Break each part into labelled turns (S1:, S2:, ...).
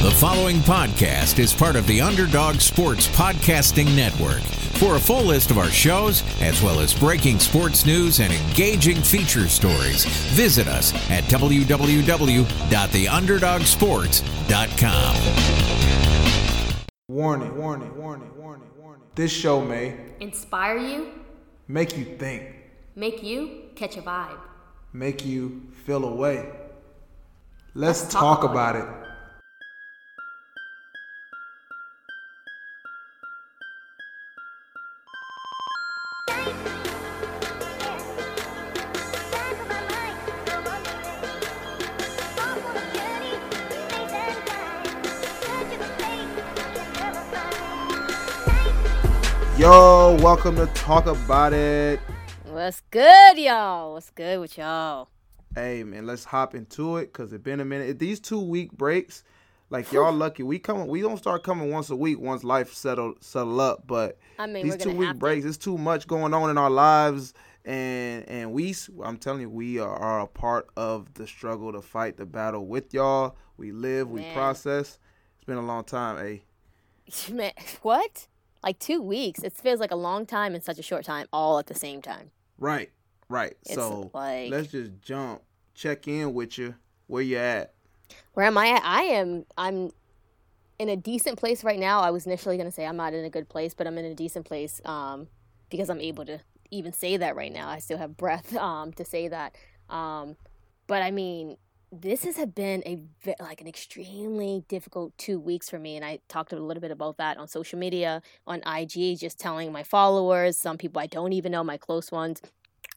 S1: The following podcast is part of the Underdog Sports Podcasting Network. For a full list of our shows, as well as breaking sports news and engaging feature stories, visit us at www.theunderdogsports.com.
S2: Warning, warning, warning, warning, warning. This show may
S3: Inspire you,
S2: make you think,
S3: make you catch a vibe.
S2: make you feel a way. Let's,
S3: Let's
S2: talk,
S3: talk
S2: about
S3: about
S2: it. Yo, welcome to Talk About It.
S4: What's good, y'all? What's good with y'all?
S2: Hey man, let's hop into it because it's been a minute. These two week breaks, like y'all lucky. We come, we don't start coming once a week once life settle settle up. But
S4: I mean,
S2: these two week breaks, it's too much going on in our lives, and and we, I'm telling you, we are, are a part of the struggle to fight the battle with y'all. We live, we
S4: Man.
S2: process. It's been a long time, hey.
S4: Man, what? Like two weeks? It feels like a long time in such a short time, all at the same time.
S2: Right, right.
S4: It's
S2: so
S4: like-
S2: let's just jump, check in with you. Where you at?
S4: Where am I at? I am. I'm in a decent place right now. I was initially gonna say I'm not in a good place, but I'm in a decent place um, because I'm able to even say that right now. I still have breath um, to say that. Um, but I mean, this has been a like an extremely difficult two weeks for me, and I talked a little bit about that on social media, on IG, just telling my followers, some people I don't even know, my close ones,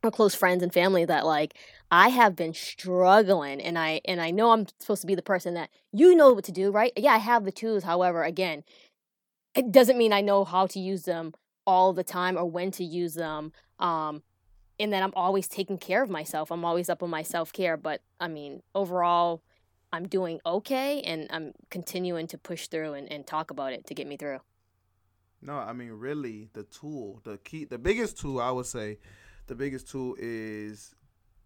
S4: or close friends and family, that like I have been struggling, and I and I know I'm supposed to be the person that you know what to do, right? Yeah, I have the tools. However, again, it doesn't mean I know how to use them all the time or when to use them. Um, and that I'm always taking care of myself. I'm always up on my self care. But I mean, overall, I'm doing okay, and I'm continuing to push through and, and talk about it to get me through.
S2: No, I mean really the tool, the key, the biggest tool I would say, the biggest tool is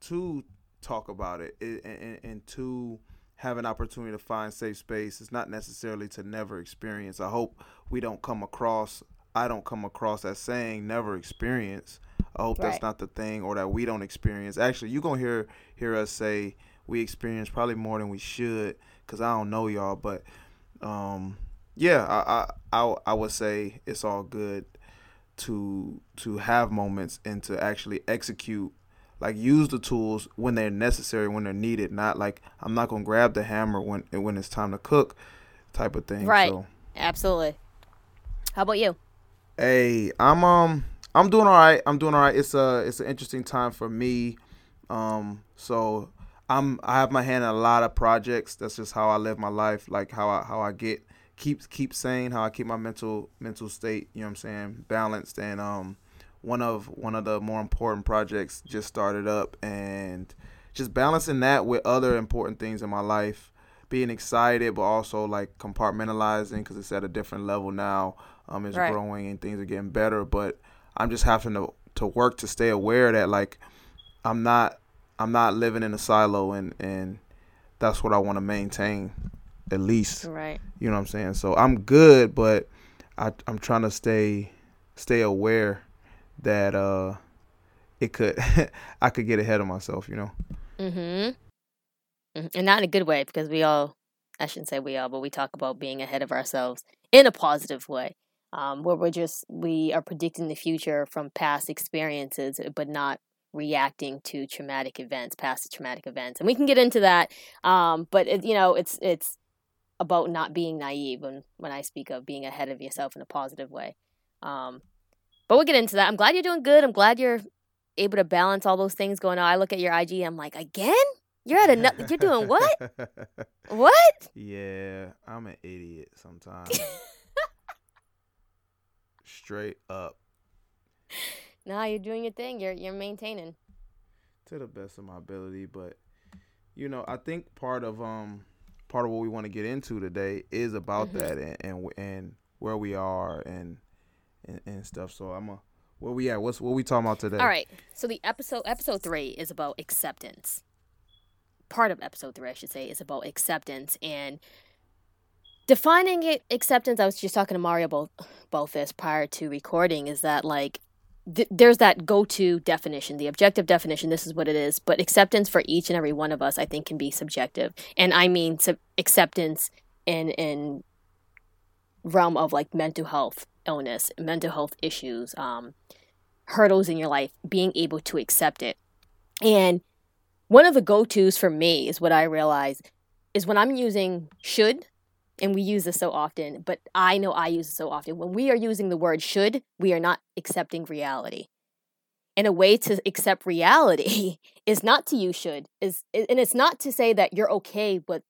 S2: to talk about it and, and, and to have an opportunity to find safe space. It's not necessarily to never experience. I hope we don't come across, I don't come across as saying never experience. I hope that's not the thing or that we don't experience. Actually, you're gonna hear hear us say we experience probably more than we should because I don't know y'all, but um yeah I, I i i would say it's all good to to have moments and to actually execute like use the tools when they're necessary when they're needed not like i'm not gonna grab the hammer when when it's time to cook type of thing
S4: Right.
S2: so
S4: Absolutely. How about you?
S2: Hey, I'm um I'm doing all right. I'm doing all right. It's a it's an interesting time for me. Um so I'm I have my hand in a lot of projects. That's just how I live my life, like how I how I get keep keep sane, how I keep my mental mental state, you know what I'm saying, balanced. And um one of one of the more important projects just started up and just balancing that with other important things in my life being excited but also like compartmentalizing because it's at a different level now. Um it's
S4: Right.
S2: growing and things are getting better but i'm just having to to work to stay aware that like i'm not i'm not living in a silo and and that's what i want to maintain at least
S4: Right.
S2: you know what i'm saying so i'm good but i i'm trying to stay stay aware that uh it could i could get ahead of myself you know
S4: Mm-hmm. Mhm. And not in a good way because we all, I shouldn't say we all, but we talk about being ahead of ourselves in a positive way. Um, where we're just, we are predicting the future from past experiences, but not reacting to traumatic events, past traumatic events. And we can get into that. Um, but it, you know, it's, it's about not being naive when, when I speak of being ahead of yourself in a positive way. Um, but we'll get into that. I'm glad you're doing good. I'm glad you're able to balance all those things going on. I look at your IG, I'm like, again? You're at a you're doing what? What?
S2: Yeah, I'm an idiot sometimes. Straight up
S4: nah, you're doing your thing. You're you're maintaining.
S2: to the best of my ability, but you know, I think part of um part of what we want to get into today is about
S4: Mhm.
S2: that and, and and where we are and and, and stuff. So I'm a where we at? What's what we talking about today?
S4: All right. So the episode episode three is about acceptance. Part of episode three, I should say, is about acceptance and defining it, acceptance. I was just talking to Mario about about this prior to recording. Is that like th- there's that go-to definition, the objective definition. This is what it is, but acceptance for each and every one of us, I think, can be subjective, and I mean sub- acceptance in in realm of like mental health illness, mental health issues, um, hurdles in your life, being able to accept it. And one of the go tos for me is what I realize is when I'm using should, and we use this so often, but I know I use it so often. When we are using the word should, we are not accepting reality. And a way to accept reality is not to use should, is and it's not to say that you're okay with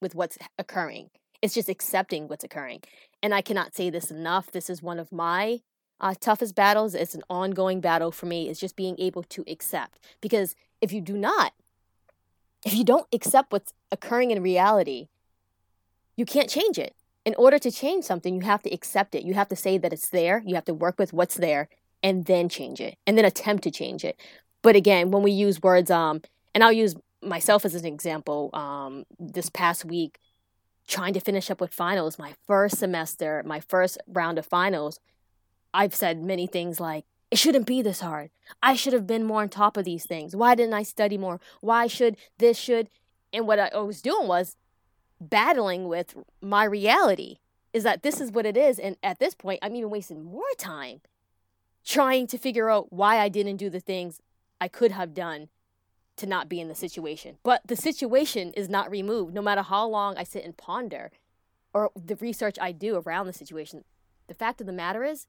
S4: with what's occurring. It's just accepting what's occurring. And I cannot say this enough. This is one of my uh, toughest battles. It's an ongoing battle for me. Is just being able to accept. Because if you do not, if you don't accept what's occurring in reality, you can't change it. In order to change something, you have to accept it. You have to say that it's there. You have to work with what's there and then change it and then attempt to change it. But again, when we use words, um, and I'll use myself as an example, um, this past week, trying to finish up with finals, my first semester, my first round of finals, I've said many things like, it shouldn't be this hard. I should have been more on top of these things. Why didn't I study more? Why should this should? And what I was doing was battling with my reality is that this is what it is. And at this point, I'm even wasting more time trying to figure out why I didn't do the things I could have done to not be in the situation. But the situation is not removed, no matter how long I sit and ponder or the research I do around the situation. The fact of the matter is,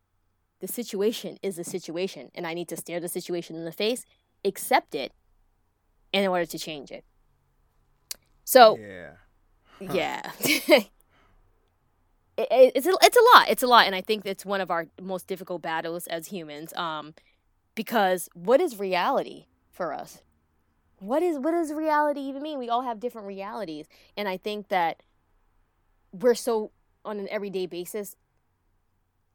S4: the situation is the situation, and I need to stare the situation in the face, accept it, in order to change it. So,
S2: Yeah.
S4: Huh. yeah. it, it's a, it's a lot. It's a lot, and I think it's one of our most difficult battles as humans. Um, because what is reality for us? what is what does reality even mean? We all have different realities, and I think that we're so on an everyday basis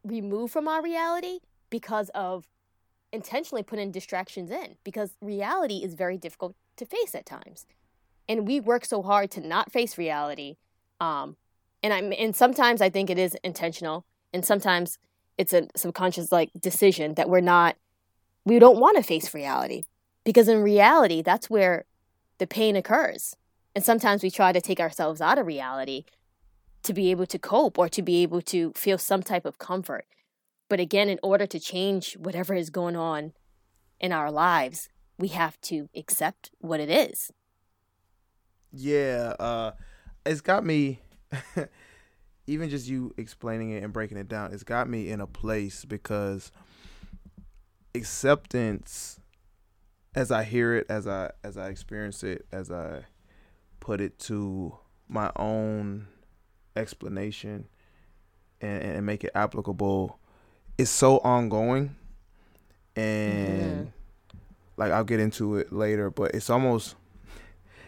S4: removed from our reality because of intentionally putting distractions in because reality is very difficult to face at times and we work so hard to not face reality um and i'm and sometimes i think it is intentional and sometimes it's a subconscious like decision that we're not we don't want to face reality because in reality, that's where the pain occurs. And sometimes we try to take ourselves out of reality to be able to cope or to be able to feel some type of comfort. But again, in order to change whatever is going on in our lives, we have to accept what it is.
S2: Yeah, uh, it's got me. even just you explaining it and breaking it down, it's got me in a place because acceptance as I hear it, as I as I experience it, as I put it to my own explanation and, and make it applicable, it's so ongoing. And mm-hmm. like I'll get into it later, but it's almost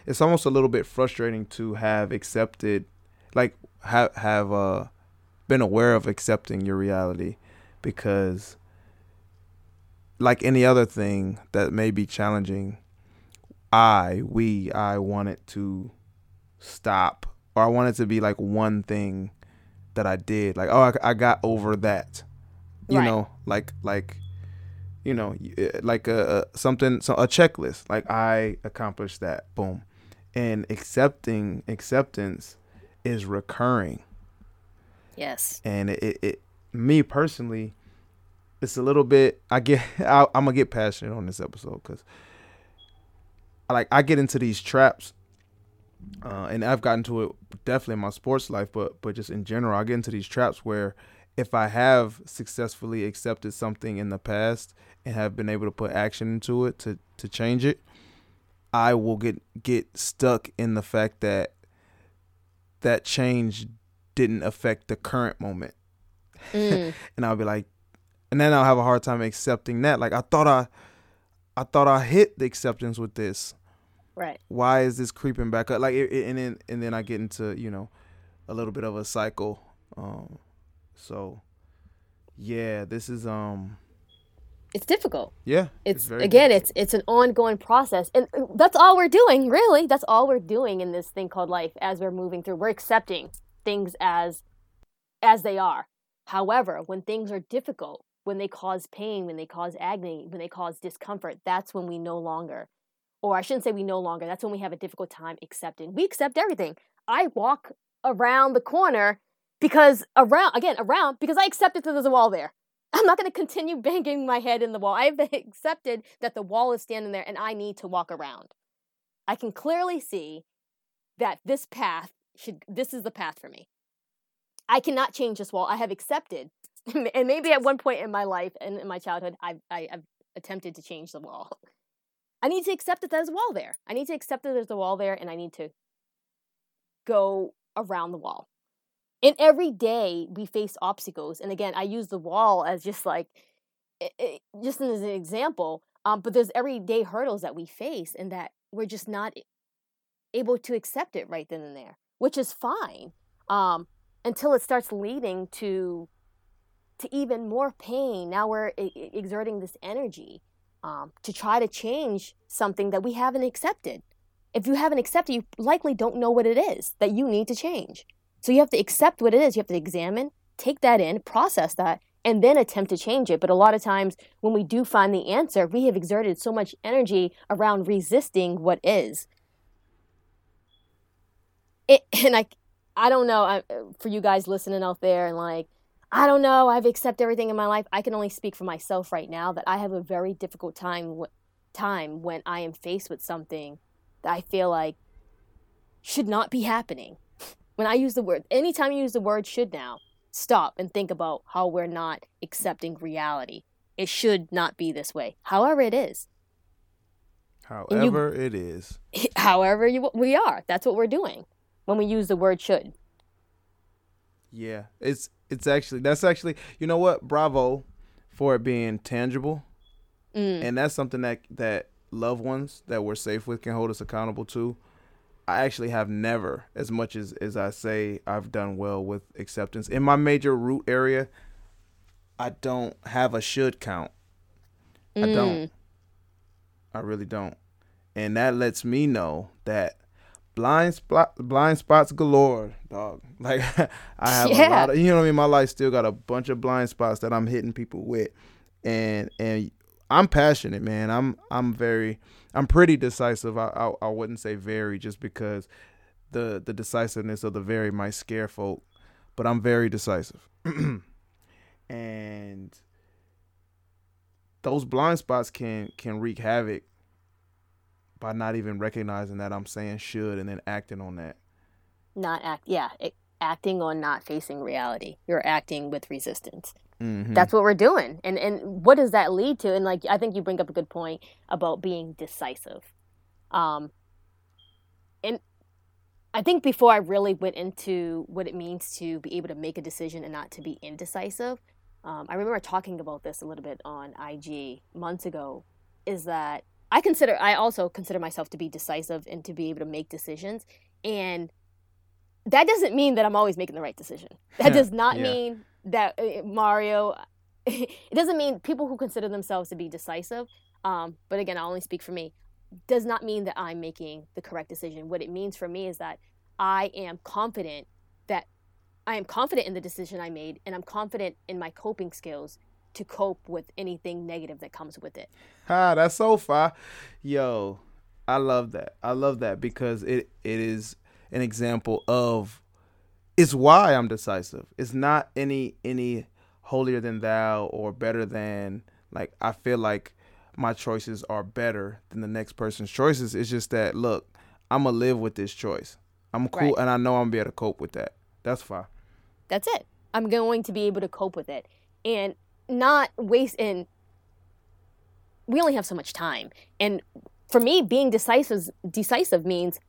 S2: it's almost a little bit frustrating to have accepted like have have uh been aware of accepting your reality because like any other thing that may be challenging, I, we, I want it to stop, or I want it to be like one thing that I did. Like, oh, I, I got over that. You right. know, like, like, you know, eh, like a, a something, so a checklist. Like I accomplished that. Boom. And accepting acceptance is recurring.
S4: Yes.
S2: And it, it, it me personally, it's a little bit. I get. I, am gonna get passionate on this episode because, I like, I get into these traps, uh, and I've gotten to it definitely in my sports life, but but just in general, I get into these traps where if I have successfully accepted something in the past and have been able to put action into it to to change it, I will get get stuck in the fact that that change didn't affect the current moment. Mm. and I'll be like, and then I'll have a hard time accepting that. Like I thought I, I thought I hit the acceptance with this.
S4: Right.
S2: Why is this creeping back up? Like, it, it, and then and then I get into you know, a little bit of a cycle. Um, so, yeah, this is um.
S4: It's difficult.
S2: Yeah.
S4: It's, it's again, difficult. it's it's an ongoing process, and uh, that's all we're doing. Really, that's all we're doing in this thing called life as we're moving through. We're accepting things as as they are. However, when things are difficult, when they cause pain, when they cause agony, when they cause discomfort, that's when we no longer, or I shouldn't say we no longer, that's when we have a difficult time accepting. We accept everything. I walk around the corner because around, again, around, because I accepted that there's a wall there. I'm not going to continue banging my head in the wall. I've accepted that the wall is standing there and I need to walk around. I can clearly see that this path should, this is the path for me. I cannot change this wall. I have accepted and maybe at one point in my life and in my childhood, I've, I, have attempted to change the wall. I need to accept that there's a wall there. I need to accept that there's a wall there, and I need to go around the wall. And every day we face obstacles, and again, I use the wall as just like, just as an example. Um, but there's everyday hurdles that we face, and that we're just not able to accept it right then and there, which is fine. Um, until it starts leading to to even more pain. Now we're exerting this energy um, to try to change something that we haven't accepted. If you haven't accepted, you likely don't know what it is that you need to change. So you have to accept what it is. You have to examine, take that in, process that, and then attempt to change it. But a lot of times when we do find the answer, we have exerted so much energy around resisting what is. It, and I, I don't know I, for you guys listening out there and like, I don't know, I've accepted everything in my life. I can only speak for myself right now that I have a very difficult time time when I am faced with something that I feel like should not be happening. When I use the word, anytime you use the word should now, stop and think about how we're not accepting reality. It should not be this way. However, it is.
S2: However, you, it is.
S4: However, you, we are. That's what we're doing when we use the word should.
S2: Yeah, it's it's actually that's actually you know what bravo for it being tangible mm. and that's something that that loved ones that we're safe with can hold us accountable to i actually have never as much as as i say i've done well with acceptance. In my major root area i don't have a should count. Mm. i don't. I really don't. And that lets me know that blind spot blind spots galore dog. Like i have yeah. a lot of you know what i mean? My life still got a bunch of blind spots that i'm hitting people with. And and i'm passionate man. I'm i'm very i'm pretty decisive i i, I wouldn't say very just because the the decisiveness of the very might scare folk but i'm very decisive and those blind spots can can wreak havoc by not even recognizing that I'm saying should and then acting on that.
S4: Not act, yeah, it, acting on not facing reality. You're acting with resistance. Mm-hmm. That's what we're doing, and and what does that lead to? And like I think you bring up a good point about being decisive. Um, and I think before I really went into what it means to be able to make a decision and not to be indecisive, um, I remember talking about this a little bit on IG months ago. Is that I consider I also consider myself to be decisive and to be able to make decisions and that doesn't mean that I'm always making the right decision. That does not yeah. mean that uh, Mario it doesn't mean people who consider themselves to be decisive um, but again, I only speak for me does not mean that I'm making the correct decision. What it means for me is that I am confident that I am confident in the decision I made and I'm confident in my coping skills to cope with anything negative that comes with it.
S2: Ah, that's so far. Yo, I love that. I love that because it it is an example of it's why I'm decisive. It's not any any holier than thou or better than like I feel like my choices are better than the next person's choices. It's just that look, I'm gonna live with this choice. I'm cool right. and I know I'm gonna be able to cope with that. That's fine.
S4: That's it. I'm going to be able to cope with it. And not waste and we only have so much time. And for me, being decisive decisive means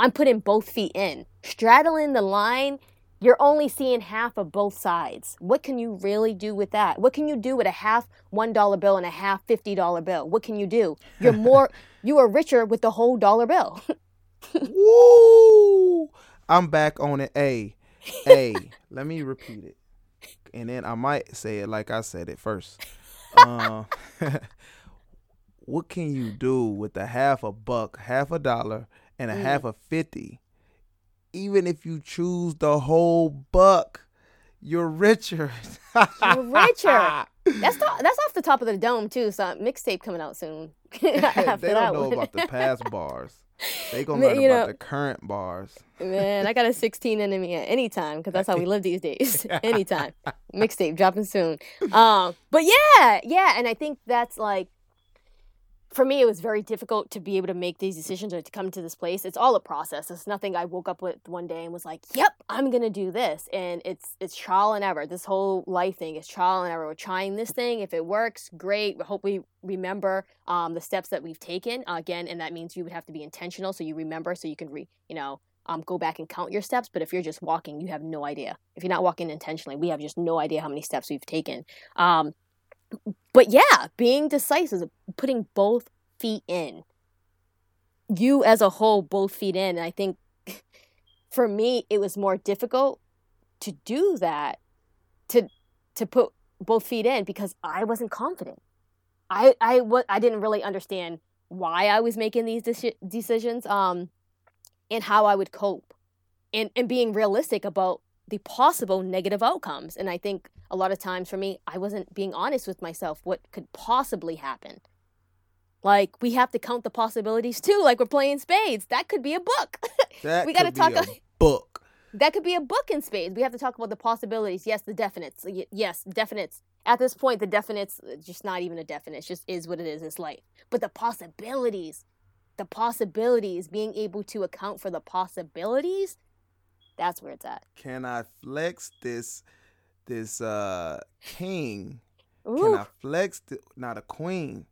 S4: I'm putting both feet in. Straddling the line, you're only seeing half of both sides. What can you really do with that? What can you do with a half $1 bill and a half $50 bill? What can you do? You're more you are richer with the whole dollar bill.
S2: Woo! I'm back on it. A. A. Let me repeat it and then I might say it like I said it first. uh, what can you do with a half a buck, half a dollar, and a mm. half a fifty even if you choose the whole buck, you're richer.
S4: You're richer. That's the, that's off the top of the dome too. So mixtape coming out soon.
S2: they don't know about the past bars. They gonna learn you about know, the current bars.
S4: Man, I got a 16 in me at any time because that's how we live these days. Anytime. Mixtape dropping soon. Um, but yeah, yeah, and I think that's like for me, it was very difficult to be able to make these decisions or to come to this place. It's all a process. It's nothing I woke up with one day and was like, "Yep, I'm gonna do this." And it's it's trial and error. This whole life thing is trial and error. We're trying this thing. If it works, great. We hope we remember um, the steps that we've taken uh, again, and that means you would have to be intentional, so you remember, so you can re you know um, go back and count your steps. But if you're just walking, you have no idea. If you're not walking intentionally, we have just no idea how many steps we've taken. Um, but yeah, being decisive, putting both feet in. You as a whole, both feet in. And I think for me, it was more difficult to do that, to to put both feet in because I wasn't confident. I I what I didn't really understand why I was making these de- decisions, um, and how I would cope, and and being realistic about the possible negative outcomes. And I think a lot of times for me, I wasn't being honest with myself what could possibly happen. Like we have to count the possibilities too. Like we're playing spades. That could be a book.
S2: That we got to talk a book.
S4: That could be a book in spades. We have to talk about the possibilities. Yes, the definites. Yes, definites. At this point, the definites uh, just not even a definite. It just is what it is. It's life. But the possibilities, the possibilities, being able to account for the possibilities, that's where it's at.
S2: Can I flex this this uh king? Ooh. Can I flex the, not a queen?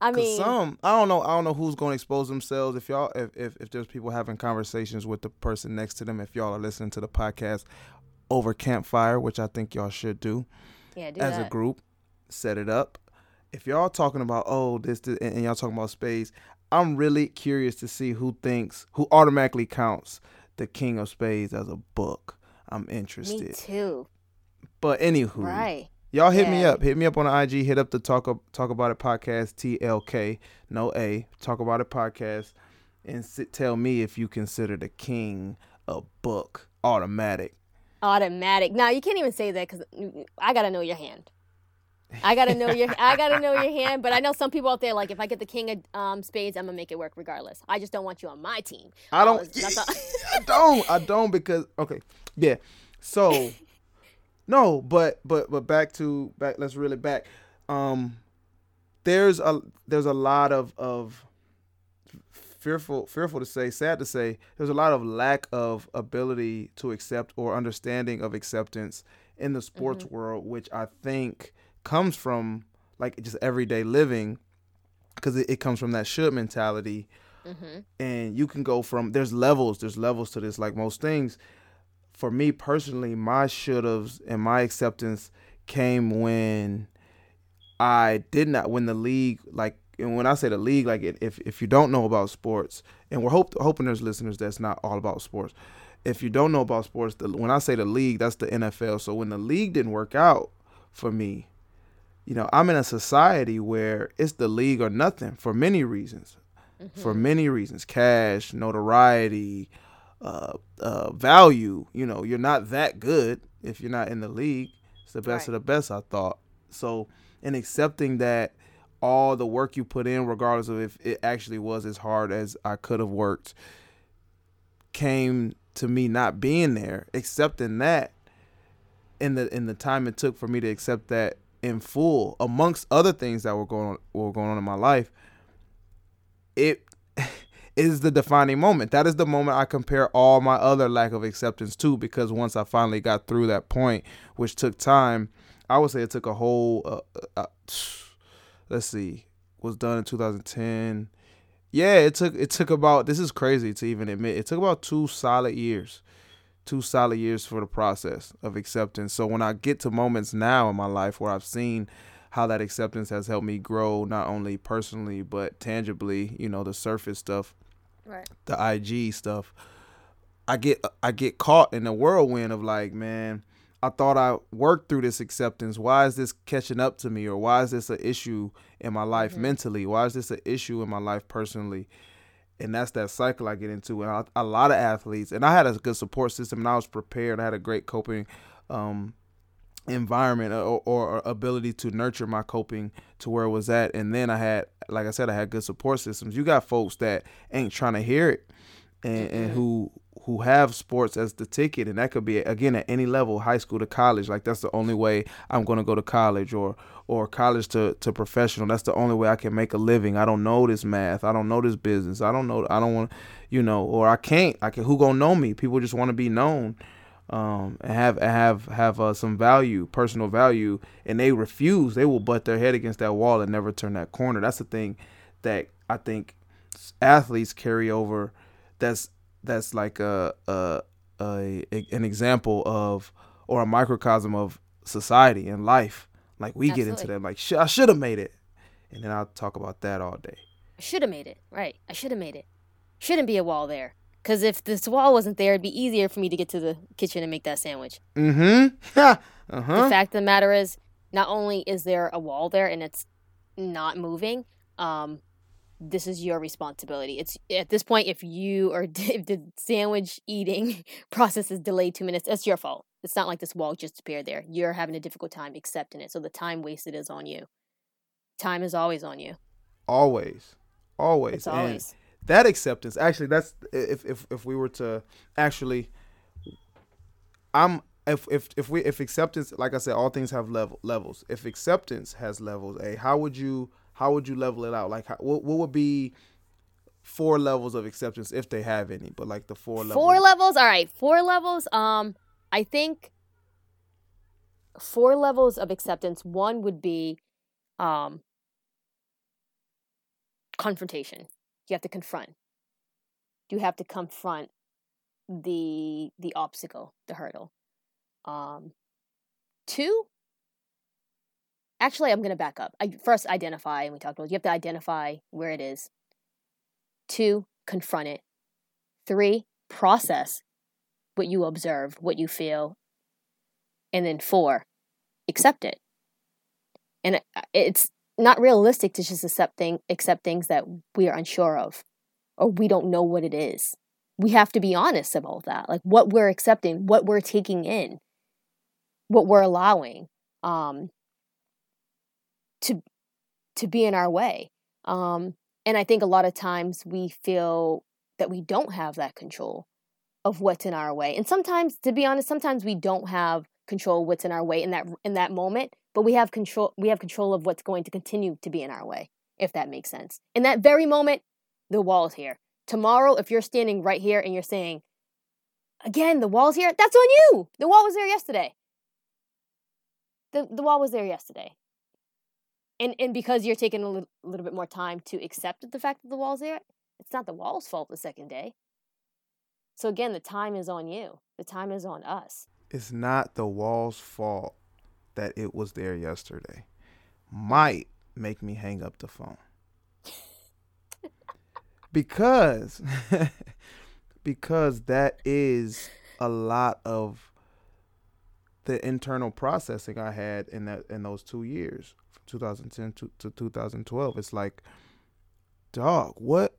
S4: I mean,
S2: some I don't know. I don't know who's going to expose themselves. If y'all, if, if if there's people having conversations with the person next to them, if y'all are listening to the podcast over campfire, which I think y'all should do,
S4: yeah, do
S2: as
S4: that.
S2: a group, set it up. If y'all talking about oh this, this and y'all talking about space, I'm really curious to see who thinks who automatically counts the King of Spades as a book. I'm interested. Me
S4: too.
S2: But anywho,
S4: right.
S2: Y'all hit yeah. me up. Hit me up on the IG. Hit up the talk up, talk about it podcast. TLK, no A. Talk about it podcast, and sit, tell me if you consider the king a book automatic.
S4: Automatic. Now you can't even say that because I gotta know your hand. I gotta know your I gotta know your hand, but I know some people out there like if I get the king of um, spades, I'm gonna make it work regardless. I just don't want you on my team.
S2: I don't. I don't. I don't because okay, yeah. So no, but but but back to back. Let's really back. Um, there's a there's a lot of of fearful fearful to say, sad to say. There's a lot of lack of ability to accept or understanding of acceptance in the sports mm-hmm. world, which I think comes from like just everyday living, because it, it comes from that should mentality. Mm-hmm. And you can go from there's levels, there's levels to this, like most things for me personally, my should haves and my acceptance came when I did not when the league like and when I say the league, like if if you don't know about sports, and we're hope, hoping there's listeners that's not all about sports. If you don't know about sports, the, when I say the league, that's the NFL. So when the league didn't work out for me, you know, I'm in a society where it's the league or nothing for many reasons. Mm-hmm. For many reasons, cash, notoriety, uh, uh, value. You know, you're not that good if you're not in the league. It's the best right. of the best, I thought. So, in accepting that all the work you put in, regardless of if it actually was as hard as I could have worked, came to me not being there, accepting that in the in the time it took for me to accept that in full, amongst other things that were going on were going on in my life, it is the defining moment. That is the moment I compare all my other lack of acceptance to because once I finally got through that point, which took time, I would say it took a whole, uh, uh, uh let's see, was done in 2010. Yeah, it took it took about this is crazy to even admit. It took about two solid years. Two solid years for the process of acceptance. So when I get to moments now in my life where I've seen how that acceptance has helped me grow not only personally but tangibly, you know, the surface stuff
S4: right.
S2: the IG stuff, I get I get caught in the whirlwind of like, man, I thought I worked through this acceptance. Why is this catching up to me, or why is this an issue in my life mm-hmm. mentally? Why is this an issue in my life personally? And that's that cycle I get into. And I, a lot of athletes, and I had a good support system, and I was prepared. I had a great coping um, environment or, or, ability to nurture my coping to where it was at. And then I had, like I said, I had good support systems. You got folks that ain't trying to hear it, and, and who who have sports as the ticket, and that could be again at any level, high school to college. Like that's the only way I'm going to go to college, or or college to, to professional. That's the only way I can make a living. I don't know this math. I don't know this business. I don't know. I don't want, you know, or I can't. I can. Who gonna know me? People just want to be known, um, and have have have uh, some value, personal value, and they refuse. They will butt their head against that wall and never turn that corner. That's the thing that I think athletes carry over. That's that's like a a, a an example of or a microcosm of society and life like we Absolutely. get into that, like sh- I should have made it, and then I'll talk about that all day.
S4: I should have made it. Right, I should have made it. Shouldn't be a wall there. Because if this wall wasn't there, it'd be easier for me to get to the kitchen and make that sandwich.
S2: Mm-hmm. uh-huh.
S4: The fact of the matter is, not only is there a wall there and it's not moving, um, this is your responsibility. It's at this point, if you or if the sandwich eating process is delayed two minutes, it's your fault. It's not like this wall just appeared there. You're having a difficult time accepting it. So the time wasted is on you. Time is always on you.
S2: Always. Always.
S4: It's always.
S2: And that acceptance, actually, that's if, if, if we were to actually, I'm, if, if, if we, if acceptance, like I said, all things have level levels. If acceptance has levels, a, how would you, how would you level it out? Like, how, what, what would be four levels of acceptance if they have any? But like the four levels.
S4: Four levels. All right, four levels. Um, I think four levels of acceptance. One would be um, confrontation. You have to confront. You have to confront the the obstacle, the hurdle. Um, two. Actually, I'm going to back up. I first identify, and we talked about. You have to identify where it is. Two, confront it. Three, process what you observe, what you feel. And then four, accept it. And uh, it's not realistic to just accept, thing, accept things that we are unsure of or we don't know what it is. We have to be honest about that, like what we're accepting, what we're taking in, what we're allowing um, to to be in our way. Um, and I think a lot of times we feel that we don't have that control of what's in our way. And sometimes, to be honest, sometimes we don't have control what's in our way in that in that moment, but we have control we have control of what's going to continue to be in our way, if that makes sense. In that very moment, the wall is here. Tomorrow, if you're standing right here and you're saying, again, the wall's here, that's on you. The wall was there yesterday. The the wall was there yesterday. And and because you're taking a little, little bit more time to accept the fact that the wall's there, it's not the wall's fault the second day. So again, the time is on you. The time is on us.
S2: It's not the wall's fault that it was there yesterday. Mm. Might make me hang up the phone. because because that is a lot of the internal processing I had in that in those 2 years from 2010 to, to 2012 it's like dog what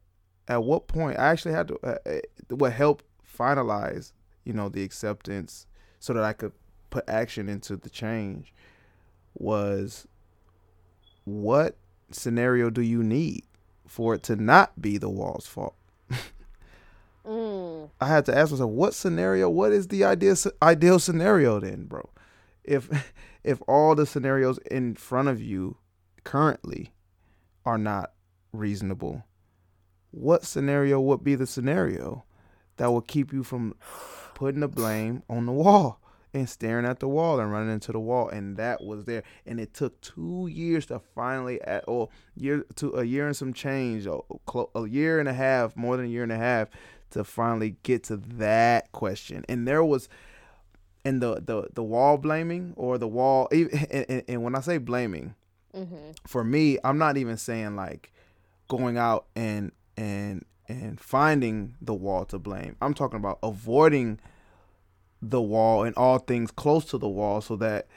S2: at what point I actually had to uh, uh what helped finalize, you know, the acceptance so that I could put action into the change was what scenario do you need for it to not be the wall's fault? mm. I had to ask myself, what scenario? What is the ideal ideal scenario then, bro? If if all the scenarios in front of you currently are not reasonable, what scenario would be the scenario that would keep you from putting the blame on the wall and staring at the wall and running into the wall? And that was there. And it took two years to finally at or year to a year and some change a year and a half more than a year and a half to finally get to that question. And there was and the the the wall blaming or the wall and, and, and when i say blaming mm-hmm. for me i'm not even saying like going out and and and finding the wall to blame. I'm talking about avoiding the wall and all things close to the wall so that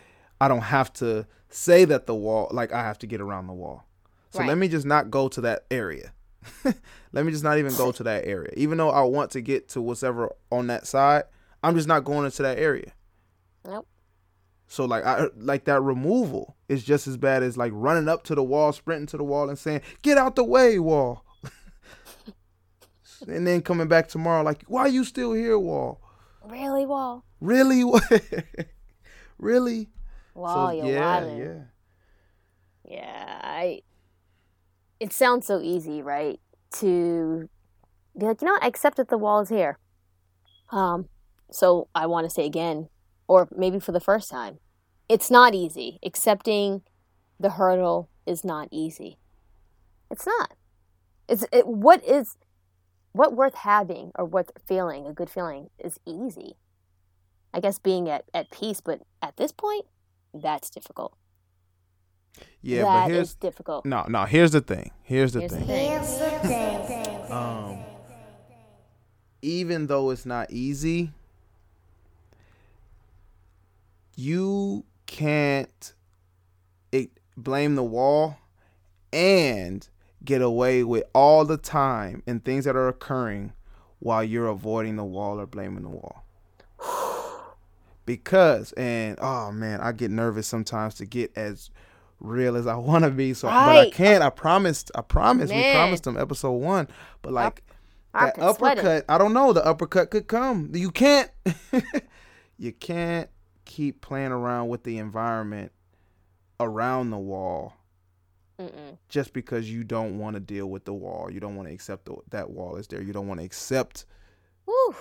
S2: I don't have to say that the wall like I have to get around the wall. So right. let me just not go to that area. let me just not even go to that area. Even though I want to get to whatever on that side, I'm just not going into that area.
S4: Nope.
S2: So like I like that removal is just as bad as like running up to the wall, sprinting to the wall and saying, "Get out the way, wall." And then coming back tomorrow like, "Why are you still here, wall?"
S4: Really, Wall?
S2: Really? really?
S4: Wall,
S2: so,
S4: you're
S2: yeah,
S4: wildin'.
S2: yeah.
S4: Yeah, I. It sounds so easy, right? To be like, you know, what? I accept that the wall is here. Um, so I want to say again, or maybe for the first time, it's not easy. Accepting the hurdle is not easy. It's not. It's it, what is what worth having or worth feeling a good feeling is easy. I guess being at, at peace, but at this point, that's difficult.
S2: Yeah,
S4: That
S2: but here's
S4: is difficult.
S2: no, no. Here's the thing. Here's the
S4: Here's the
S2: thing.
S4: thing.
S2: Um, even though it's not easy, you can't it, blame the wall and get away with all the time and things that are occurring while you're avoiding the wall or blaming the wall. Because and oh man, I get nervous sometimes to get as real as I want to be. So, but I can't. I promised. I promised. We promised them episode one. But like
S4: I
S2: that uppercut, I don't know. The uppercut could come. You can't. you can't keep playing around with the environment around the wall
S4: Mm-mm.
S2: just because you don't want to deal with the wall. You don't want to accept the, that wall is there. You don't want to accept
S4: Woo.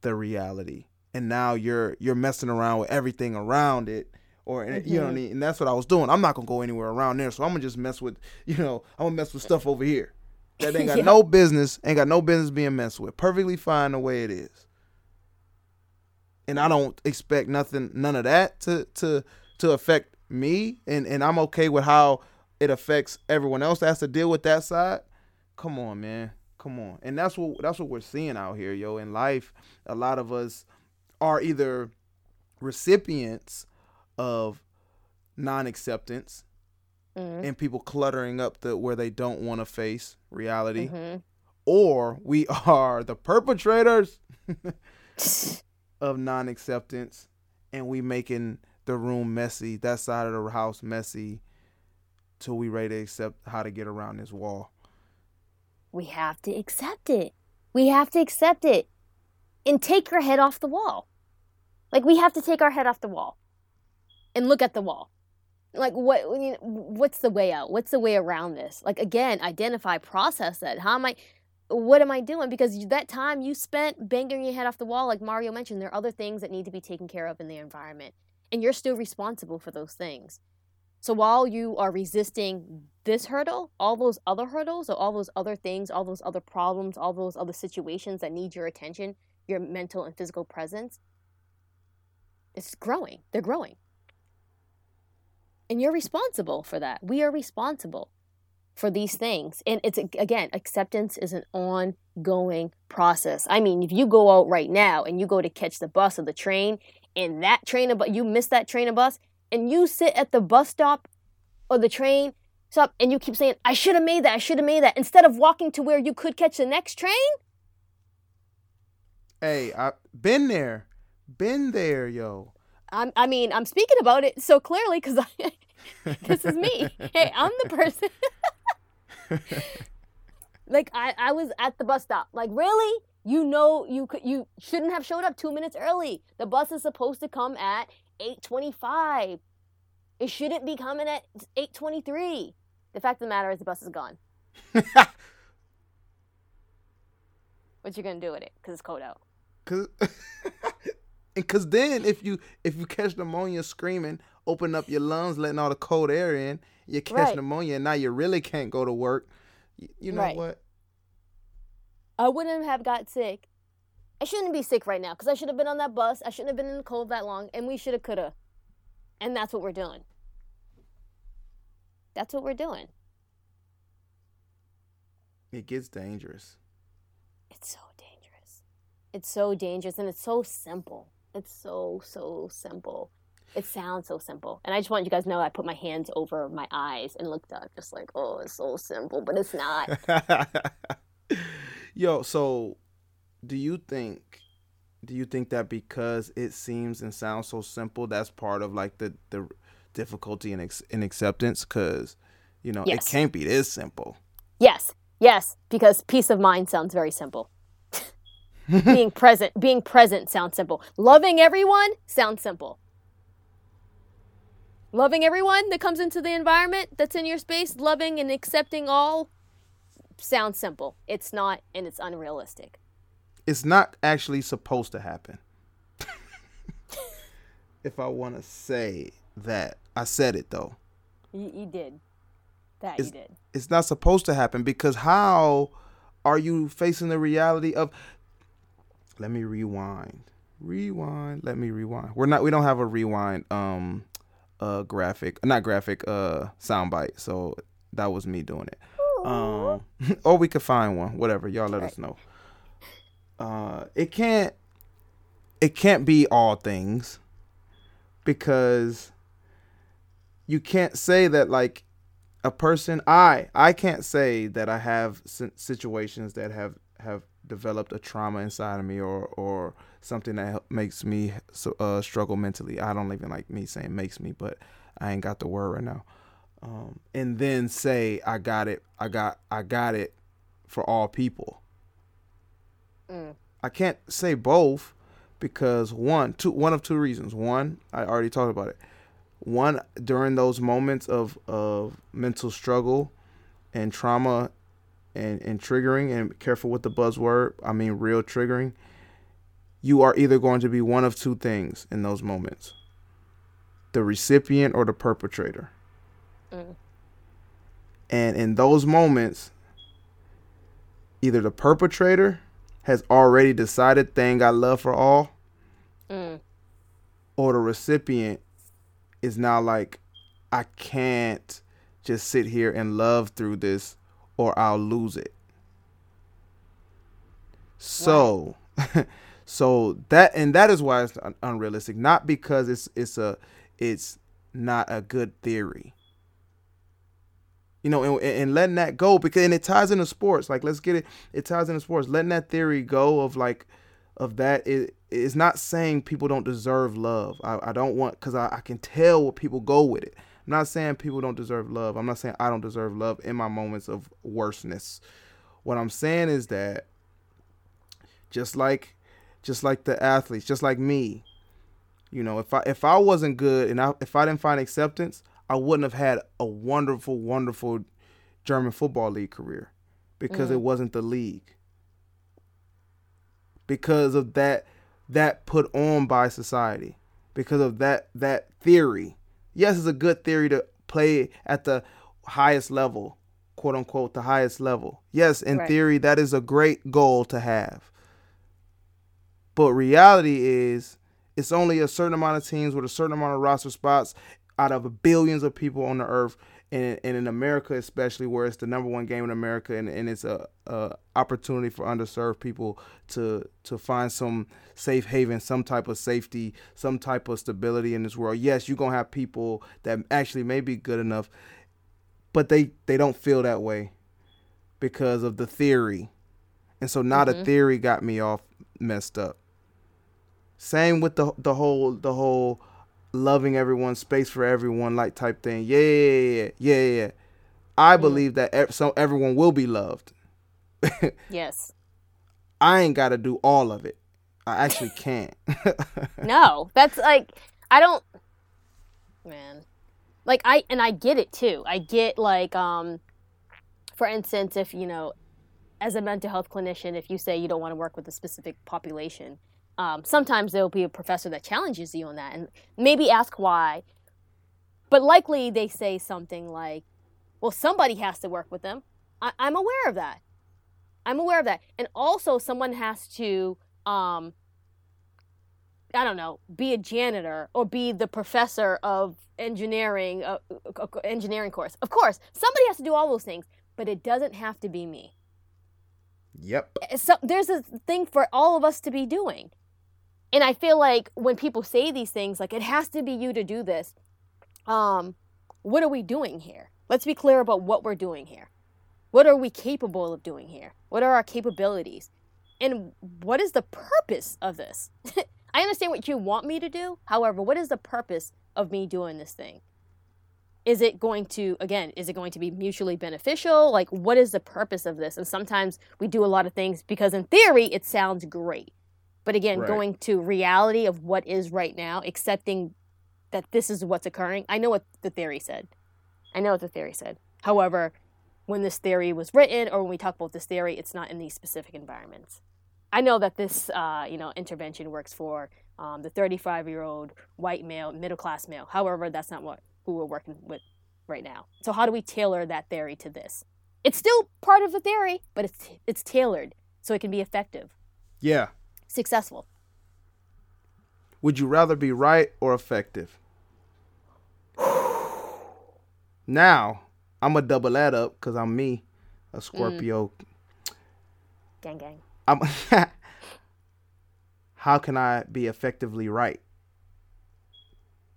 S2: the reality. And now you're you're messing around with everything around it. Or and, you know what I mm-hmm. mean? And that's what I was doing. I'm not gonna go anywhere around there. So I'm gonna just mess with you know, I'm gonna mess with stuff over here. That ain't got
S4: Yeah.
S2: no business, ain't got no business being messed with. Perfectly fine the way it is. And I don't expect nothing none of that to to to affect me. And and I'm okay with how it affects everyone else that has to deal with that side. Come on, man. Come on. And that's what that's what we're seeing out here, yo. In life, a lot of us are either recipients of non-acceptance
S4: Mhm.
S2: and people cluttering up the where they don't want to face reality
S4: Mhm.
S2: or we are the perpetrators of non-acceptance and we making the room messy that side of the house messy till we ready to accept how to get around this wall
S4: We have to accept it. We have to accept it and take your head off the wall. Like we have to take our head off the wall and look at the wall. Like what? What's the way out? What's the way around this? Like again, identify, process that. How am I? What am I doing? Because that time you spent banging your head off the wall, like Mario mentioned, there are other things that need to be taken care of in the environment, and you're still responsible for those things. So while you are resisting this hurdle, all those other hurdles, or all those other things, all those other problems, all those other situations that need your attention, your mental and physical presence, it's growing. They're growing. And you're responsible for that. We are responsible for these things. And it's again, acceptance is an ongoing process. I mean, if you go out right now and you go to catch the bus or the train, and that train bu- you miss that train or bus, and you sit at the bus stop or the train stop and you keep saying, I should have made that, I should have made that, instead of walking to where you could catch the next train,
S2: hey I've been there been there yo
S4: I'm, I mean, I'm speaking about it so clearly because this is me. Hey, I'm the person. like I, I was at the bus stop. Like really, you know, you could, you shouldn't have showed up two minutes early. The bus is supposed to come at eight twenty-five. It shouldn't be coming at eight twenty-three. The fact of the matter is, the bus is gone. What you gonna do with it? Cause it's cold out.
S2: Cause, and cause then if you if you catch pneumonia screaming, open up your lungs, letting all the cold air in, you catch
S4: Right.
S2: pneumonia, and now you really can't go to work. You, you know
S4: Right.
S2: what?
S4: I wouldn't have got sick. I shouldn't be sick right now because I should have been on that bus. I shouldn't have been in the cold that long, and we should have, could have. And that's what we're doing. That's what we're doing.
S2: It gets dangerous.
S4: It's so dangerous. It's so dangerous, and it's so simple. It's so, so simple. It sounds so simple. And I just want you guys to know I put my hands over my eyes and looked up just like, oh, it's so simple, but it's not.
S2: Yo, so do you think do you think that because it seems and sounds so simple that's part of like the the difficulty in, ex- in acceptance cuz you know, yes. it can't be this simple.
S4: Yes. Yes, because peace of mind sounds very simple. being present, being present sounds simple. Loving everyone sounds simple. Loving everyone that comes into the environment that's in your space, loving and accepting all sounds simple. It's not and it's unrealistic.
S2: It's not actually supposed to happen. if I want to say that. I said it though.
S4: You, you did. That
S2: it's,
S4: you did.
S2: It's not supposed to happen because how are you facing the reality of let me rewind. Rewind. Let me rewind. We're not we don't have a rewind um uh graphic not graphic uh soundbite. So that was me doing it. Um or we could find one. Whatever. Y'all let right. us know. Uh it can't it can't be all things because you can't say that like a person i i can't say that i have situations that have have developed a trauma inside of me or or something that makes me uh, struggle mentally. I don't even like me saying makes me but i ain't got the word right now. Um, and then say i got it i got i got it for all people mm. i can't say both because one two one of two reasons one i already talked about it one during those moments of of mental struggle and trauma and and triggering and careful with the buzzword i mean real triggering you are either going to be one of two things in those moments the recipient or the perpetrator mm. and in those moments either the perpetrator has already decided thing got love for all mm. or the recipient is now like I can't just sit here and love through this or I'll lose it. So so that and that is why it's unrealistic not because it's it's a it's not a good theory. You know, and, and letting that go because and it ties into sports. Like let's get it it ties into sports. Letting that theory go of like of that it is not saying people don't deserve love. I, I don't want because I, I can tell what people go with it. I'm not saying people don't deserve love. I'm not saying I don't deserve love in my moments of worseness. What I'm saying is that just like just like the athletes, just like me, you know, if I if I wasn't good and I, if I didn't find acceptance, I wouldn't have had a wonderful, wonderful German football league career because mm. it wasn't the league. Because of that that put on by society. Because of that that theory. Yes it's a good theory to play at the highest level quote unquote the highest level. Yes in right. theory that is a great goal to have. But reality is it's only a certain amount of teams with a certain amount of roster spots out of billions of people on the earth and, and in America especially where it's the number one game in America and, and it's a, a opportunity for underserved people to to find some safe haven, some type of safety, some type of stability in this world. Yes, you're gonna have people that actually may be good enough, but they, they don't feel that way because of the theory. And so now mm-hmm. the theory got me off messed up. Same with the the whole the whole loving everyone, space for everyone, like type thing. Yeah, yeah, yeah, yeah, yeah. I mm. believe that so everyone will be loved.
S4: yes.
S2: I ain't got to do all of it. I actually can't.
S4: no, that's like I don't. Man, like I and I get it too. I get like um, for instance, if you know, as a mental health clinician, if you say you don't want to work with a specific population, um, sometimes there'll be a professor that challenges you on that and maybe ask why. But likely they say something like, well, somebody has to work with them. I- am aware of that. I'm aware of that. And also, someone has to, um, I don't know, be a janitor or be the professor of engineering, uh, uh, uh engineering course. Of course, somebody has to do all those things, but it doesn't have to be me.
S2: Yep.
S4: So there's a thing for all of us to be doing. And I feel like when people say these things, like it has to be you to do this, um, what are we doing here? Let's be clear about what we're doing here. What are we capable of doing here? What are our capabilities? And what is the purpose of this? I understand what you want me to do. However, what is the purpose of me doing this thing? Is it going to, again, is it going to be mutually beneficial? Like, what is the purpose of this? And sometimes we do a lot of things because, in theory, it sounds great. But again,
S2: Right.
S4: going to reality of what is right now, accepting that this is what's occurring. I know what the theory said. I know what the theory said. However, when this theory was written or when we talk about this theory, it's not in these specific environments. I know that this, uh, you know, intervention works for um, the 35 year old white male, middle class male. However, that's not what who we're working with right now. So how do we tailor that theory to this? It's still part of the theory, but it's it's tailored so it can be effective,
S2: Yeah.
S4: Successful.
S2: Would you rather be right or effective? now, I'm gonna double that up because I'm me, a Scorpio. Mm.
S4: Gang gang.
S2: I'm How can I be effectively right?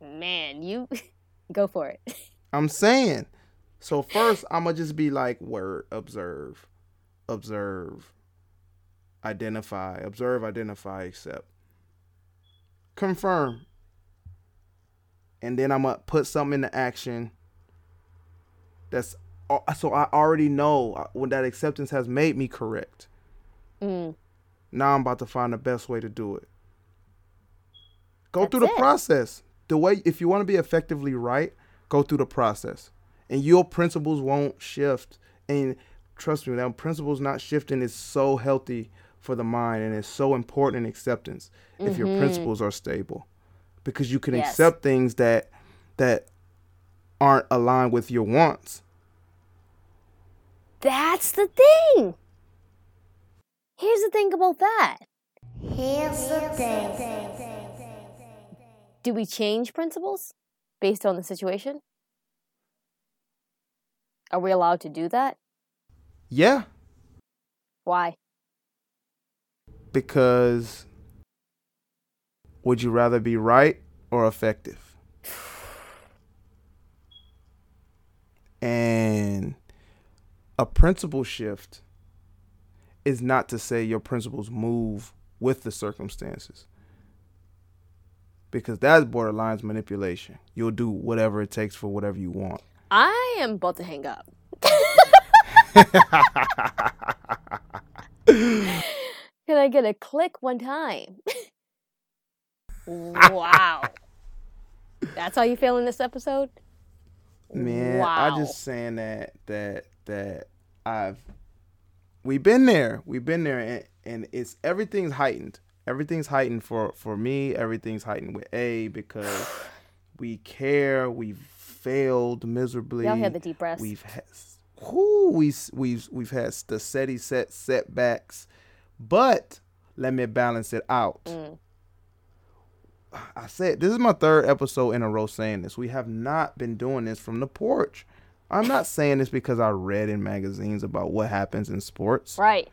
S4: Man, you go for it.
S2: I'm saying. So first, I'm gonna just be like, word, observe, observe, identify, observe, identify, accept, confirm, and then I'm gonna put something into action. That's so I already know uh, when that acceptance has made me correct.
S4: Mm,
S2: Now I'm about to find the best way to do it. Go through the
S4: it.
S2: process. The way if you want to be effectively right, go through the process. And your principles won't shift. And trust me, that principles not shifting is so healthy for the mind and it's so important in acceptance if your mm-hmm. principles are stable. Because you can
S4: Yes.
S2: accept things that that aren't aligned with your wants.
S4: that's the thing. Here's the thing about that.
S5: Here's the thing.
S4: Do we change principles based on the situation? Are we allowed to do that?
S2: Yeah,
S4: Why?
S2: Because would you rather be right or effective? And a principle shift is not to say your principles move with the circumstances. Because that's borderlines manipulation. You'll do whatever it takes for whatever you want.
S4: I am about to hang up. Can I get a click one time? wow. That's how you feel in this episode?
S2: Man,
S4: wow.
S2: I just saying that that that I've we've been there. We've been there and, and it's everything's heightened. Everything's heightened for for me. Everything's heightened with A because we care. We've failed miserably.
S4: Y'all hear the deep breaths.
S2: We've had whoo, we we've we've had the steady set setbacks, but let me balance it out.
S4: Mm.
S2: I said this is my third episode in a row saying this. We have not been doing this from the porch. I'm not saying this because I read in magazines about what happens in sports.
S4: Right.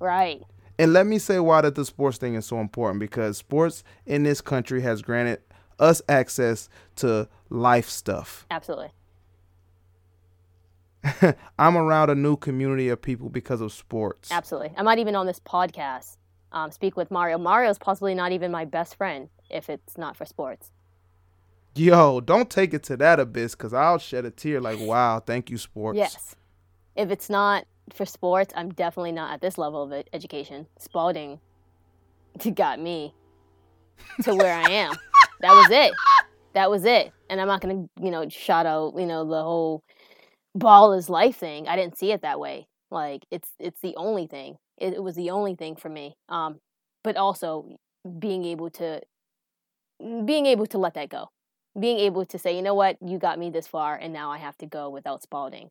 S4: Right.
S2: And let me say why that the sports thing is so important because sports in this country has granted us access to life stuff.
S4: Absolutely.
S2: I'm around a new community of people because of sports.
S4: Absolutely. I'm not even on this podcast. Um, speak with Mario. Mario's possibly not even my best friend if it's not for sports.
S2: Yo, don't take it to that abyss because I'll shed a tear like, wow, thank you, sports.
S4: Yes. If it's not for sports, I'm definitely not at this level of education. Spalding got me to where I am. That was it. That was it. And I'm not gonna, you know, shout out, you know, the whole ball is life thing. I didn't see it that way. Like it's it's the only thing. It, it was the only thing for me. Um, but also being able to being able to let that go. Being able to say, you know what, you got me this far and now I have to go without Spalding.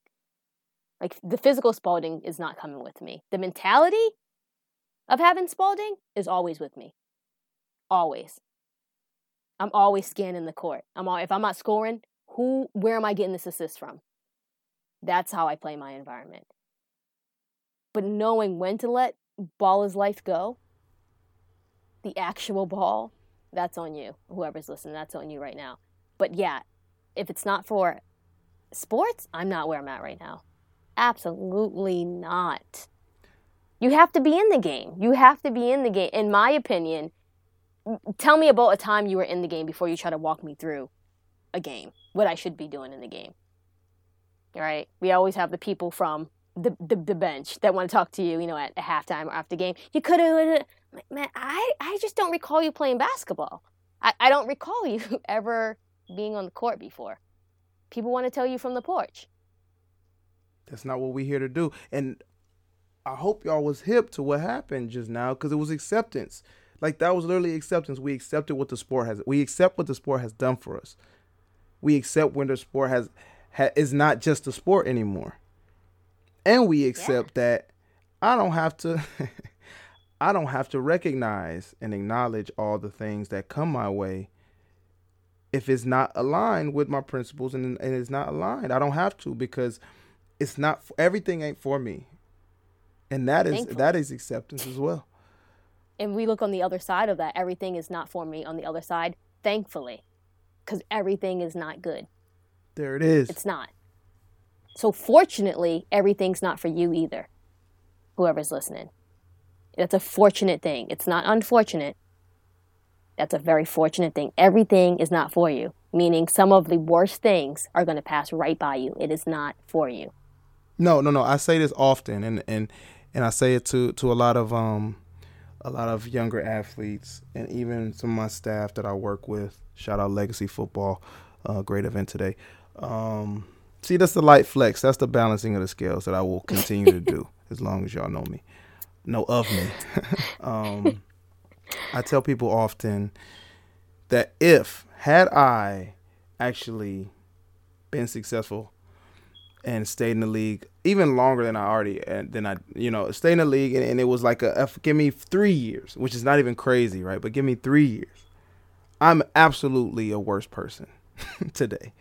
S4: Like the physical Spalding is not coming with me. The mentality of having Spalding is always with me. Always. I'm always scanning the court. I'm all, if I'm not scoring, who where am I getting this assist from? That's how I play my environment. But knowing when to let ball is life go, the actual ball, that's on you. Whoever's listening, that's on you right now. But yeah, if it's not for sports, I'm not where I'm at right now. Absolutely not. You have to be in the game. You have to be in the game. In my opinion, tell me about a time you were in the game before you try to walk me through a game, what I should be doing in the game. Right? We always have the people from the, the, the bench that want to talk to you, you know, at, at halftime or after game. You could have, man, I, I just don't recall you playing basketball. I, I don't recall you ever being on the court before. People want to tell you from the porch.
S2: That's not what we're here to do. And I hope y'all was hip to what happened just now because it was acceptance. Like that was literally acceptance. We accepted what the sport has. We accept what the sport has done for us. We accept when the sport has, ha, is not just a sport anymore, and we accept yeah. that I don't have to. I don't have to recognize and acknowledge all the things that come my way if it's not aligned with my principles and, and it's not aligned. I don't have to because it's not everything ain't for me. And that is Thankfully. that is acceptance as well
S4: and we look on the other side of that everything is not for me on the other side thankfully because everything is not good
S2: there it is.
S4: It's not. So fortunately everything's not for you either whoever's listening. That's a fortunate thing. It's not unfortunate. That's a very fortunate thing. Everything is not for you meaning some of the worst things are going to pass right by you. It is not for you.
S2: No no no. I say this often and and and i say it to to a lot of um a lot of younger athletes and even some of my staff that I work with. Shout out Legacy Football, uh, great event today. Um, see, that's the light flex. That's the balancing of the scales that I will continue to do as long as y'all know me, know of me. um, I tell people often that if had I actually been successful and stayed in the league even longer than I already and then I you know stayed in the league and, and it was like a give me three years, which is not even crazy, right? But give me three years. I'm absolutely a worse person today.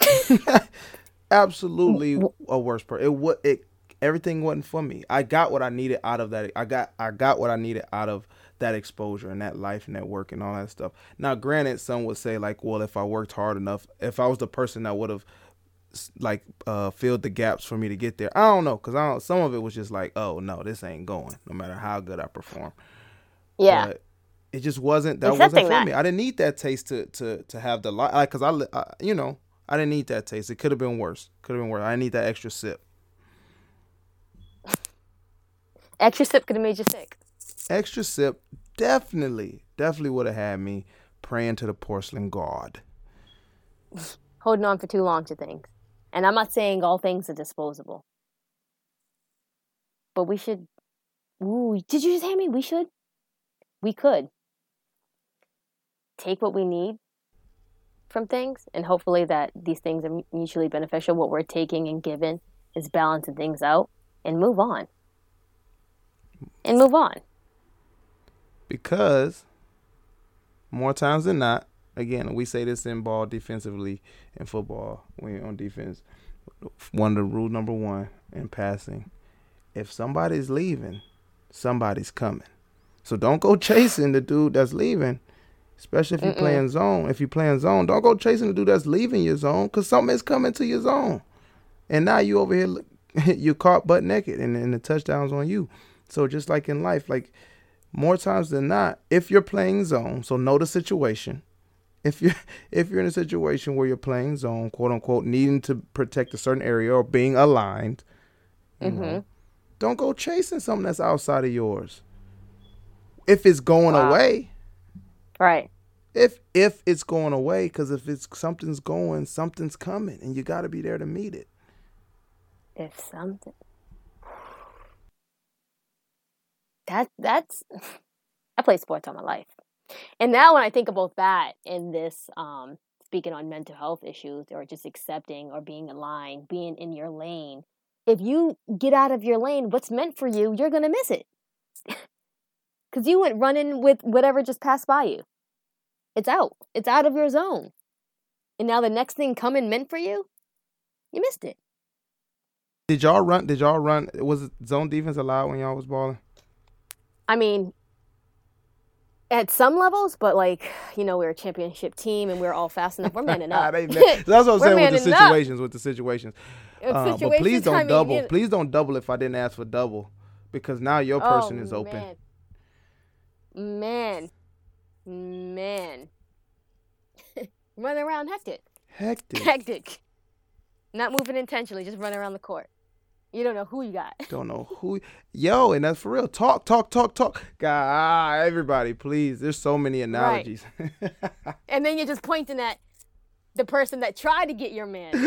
S2: absolutely a worse person. It what it everything wasn't for me. I got what I needed out of that. I got I got what I needed out of that exposure and that life and that work and all that stuff. Now, granted, some would say like, well, if I worked hard enough, if I was the person that would have like uh filled the gaps for me to get there. I don't know because I don't. Some of it was just like, oh no, this ain't going. No matter how good I perform.
S4: Yeah. But
S2: it just wasn't that Accepting wasn't for that. me. I didn't need that taste to to to have the light like because I, I you know I didn't need that taste. It could have been worse. Could have been worse. I need that extra sip.
S4: Extra sip could have made you sick.
S2: Extra sip definitely definitely would have had me praying to the porcelain god.
S4: Holding on for too long to things. And I'm not saying all things are disposable. But we should. Ooh, did you just hear me? We should. We could take what we need from things, and hopefully that these things are mutually beneficial. What we're taking and giving is balancing things out, and move on. And move on.
S2: Because more times than not, again, we say this in ball defensively in football when you're on defense. One of the rule number one in passing, if somebody's leaving, somebody's coming. So don't go chasing the dude that's leaving, especially if you're playing zone. If you're playing zone, don't go chasing the dude that's leaving your zone because something's coming to your zone. And now you over here, you're caught butt naked and, and the touchdown's on you. So just like in life, like more times than not, if you're playing zone, so know the situation – if you if you're in a situation where you're playing zone, quote unquote, needing to protect a certain area or being aligned, mm-hmm. know, don't go chasing something that's outside of yours. If it's going wow. away,
S4: right?
S2: If if it's going away, because if it's something's going, something's coming, and you got to be there to meet it.
S4: If something that that's I play sports all my life. And now when I think about that in this, um, speaking on mental health issues or just accepting or being aligned, being in your lane, if you get out of your lane, what's meant for you, you're going to miss it. Because you went running with whatever just passed by you. It's out. It's out of your zone. And now the next thing coming meant for you, you missed it.
S2: Did y'all run? Did y'all run? Was zone defense allowed when y'all was balling?
S4: I mean, at some levels, but like you know, we're a championship team and we're all fast enough. We're manning up.
S2: That's what I'm saying with the
S4: up.
S2: situations. With the situations. Uh, but please don't
S4: mean,
S2: double. Please don't double if I didn't ask for double, because now your person
S4: oh,
S2: is open.
S4: Man, man, man. running around hectic,
S2: Hectic.
S4: hectic. Not moving intentionally, just running around the court. You don't know who you got.
S2: Don't know who. Yo, and that's for real. Talk, talk, talk, talk. God, everybody, please. There's so many analogies.
S4: And then you're just pointing at the person that tried to get your man,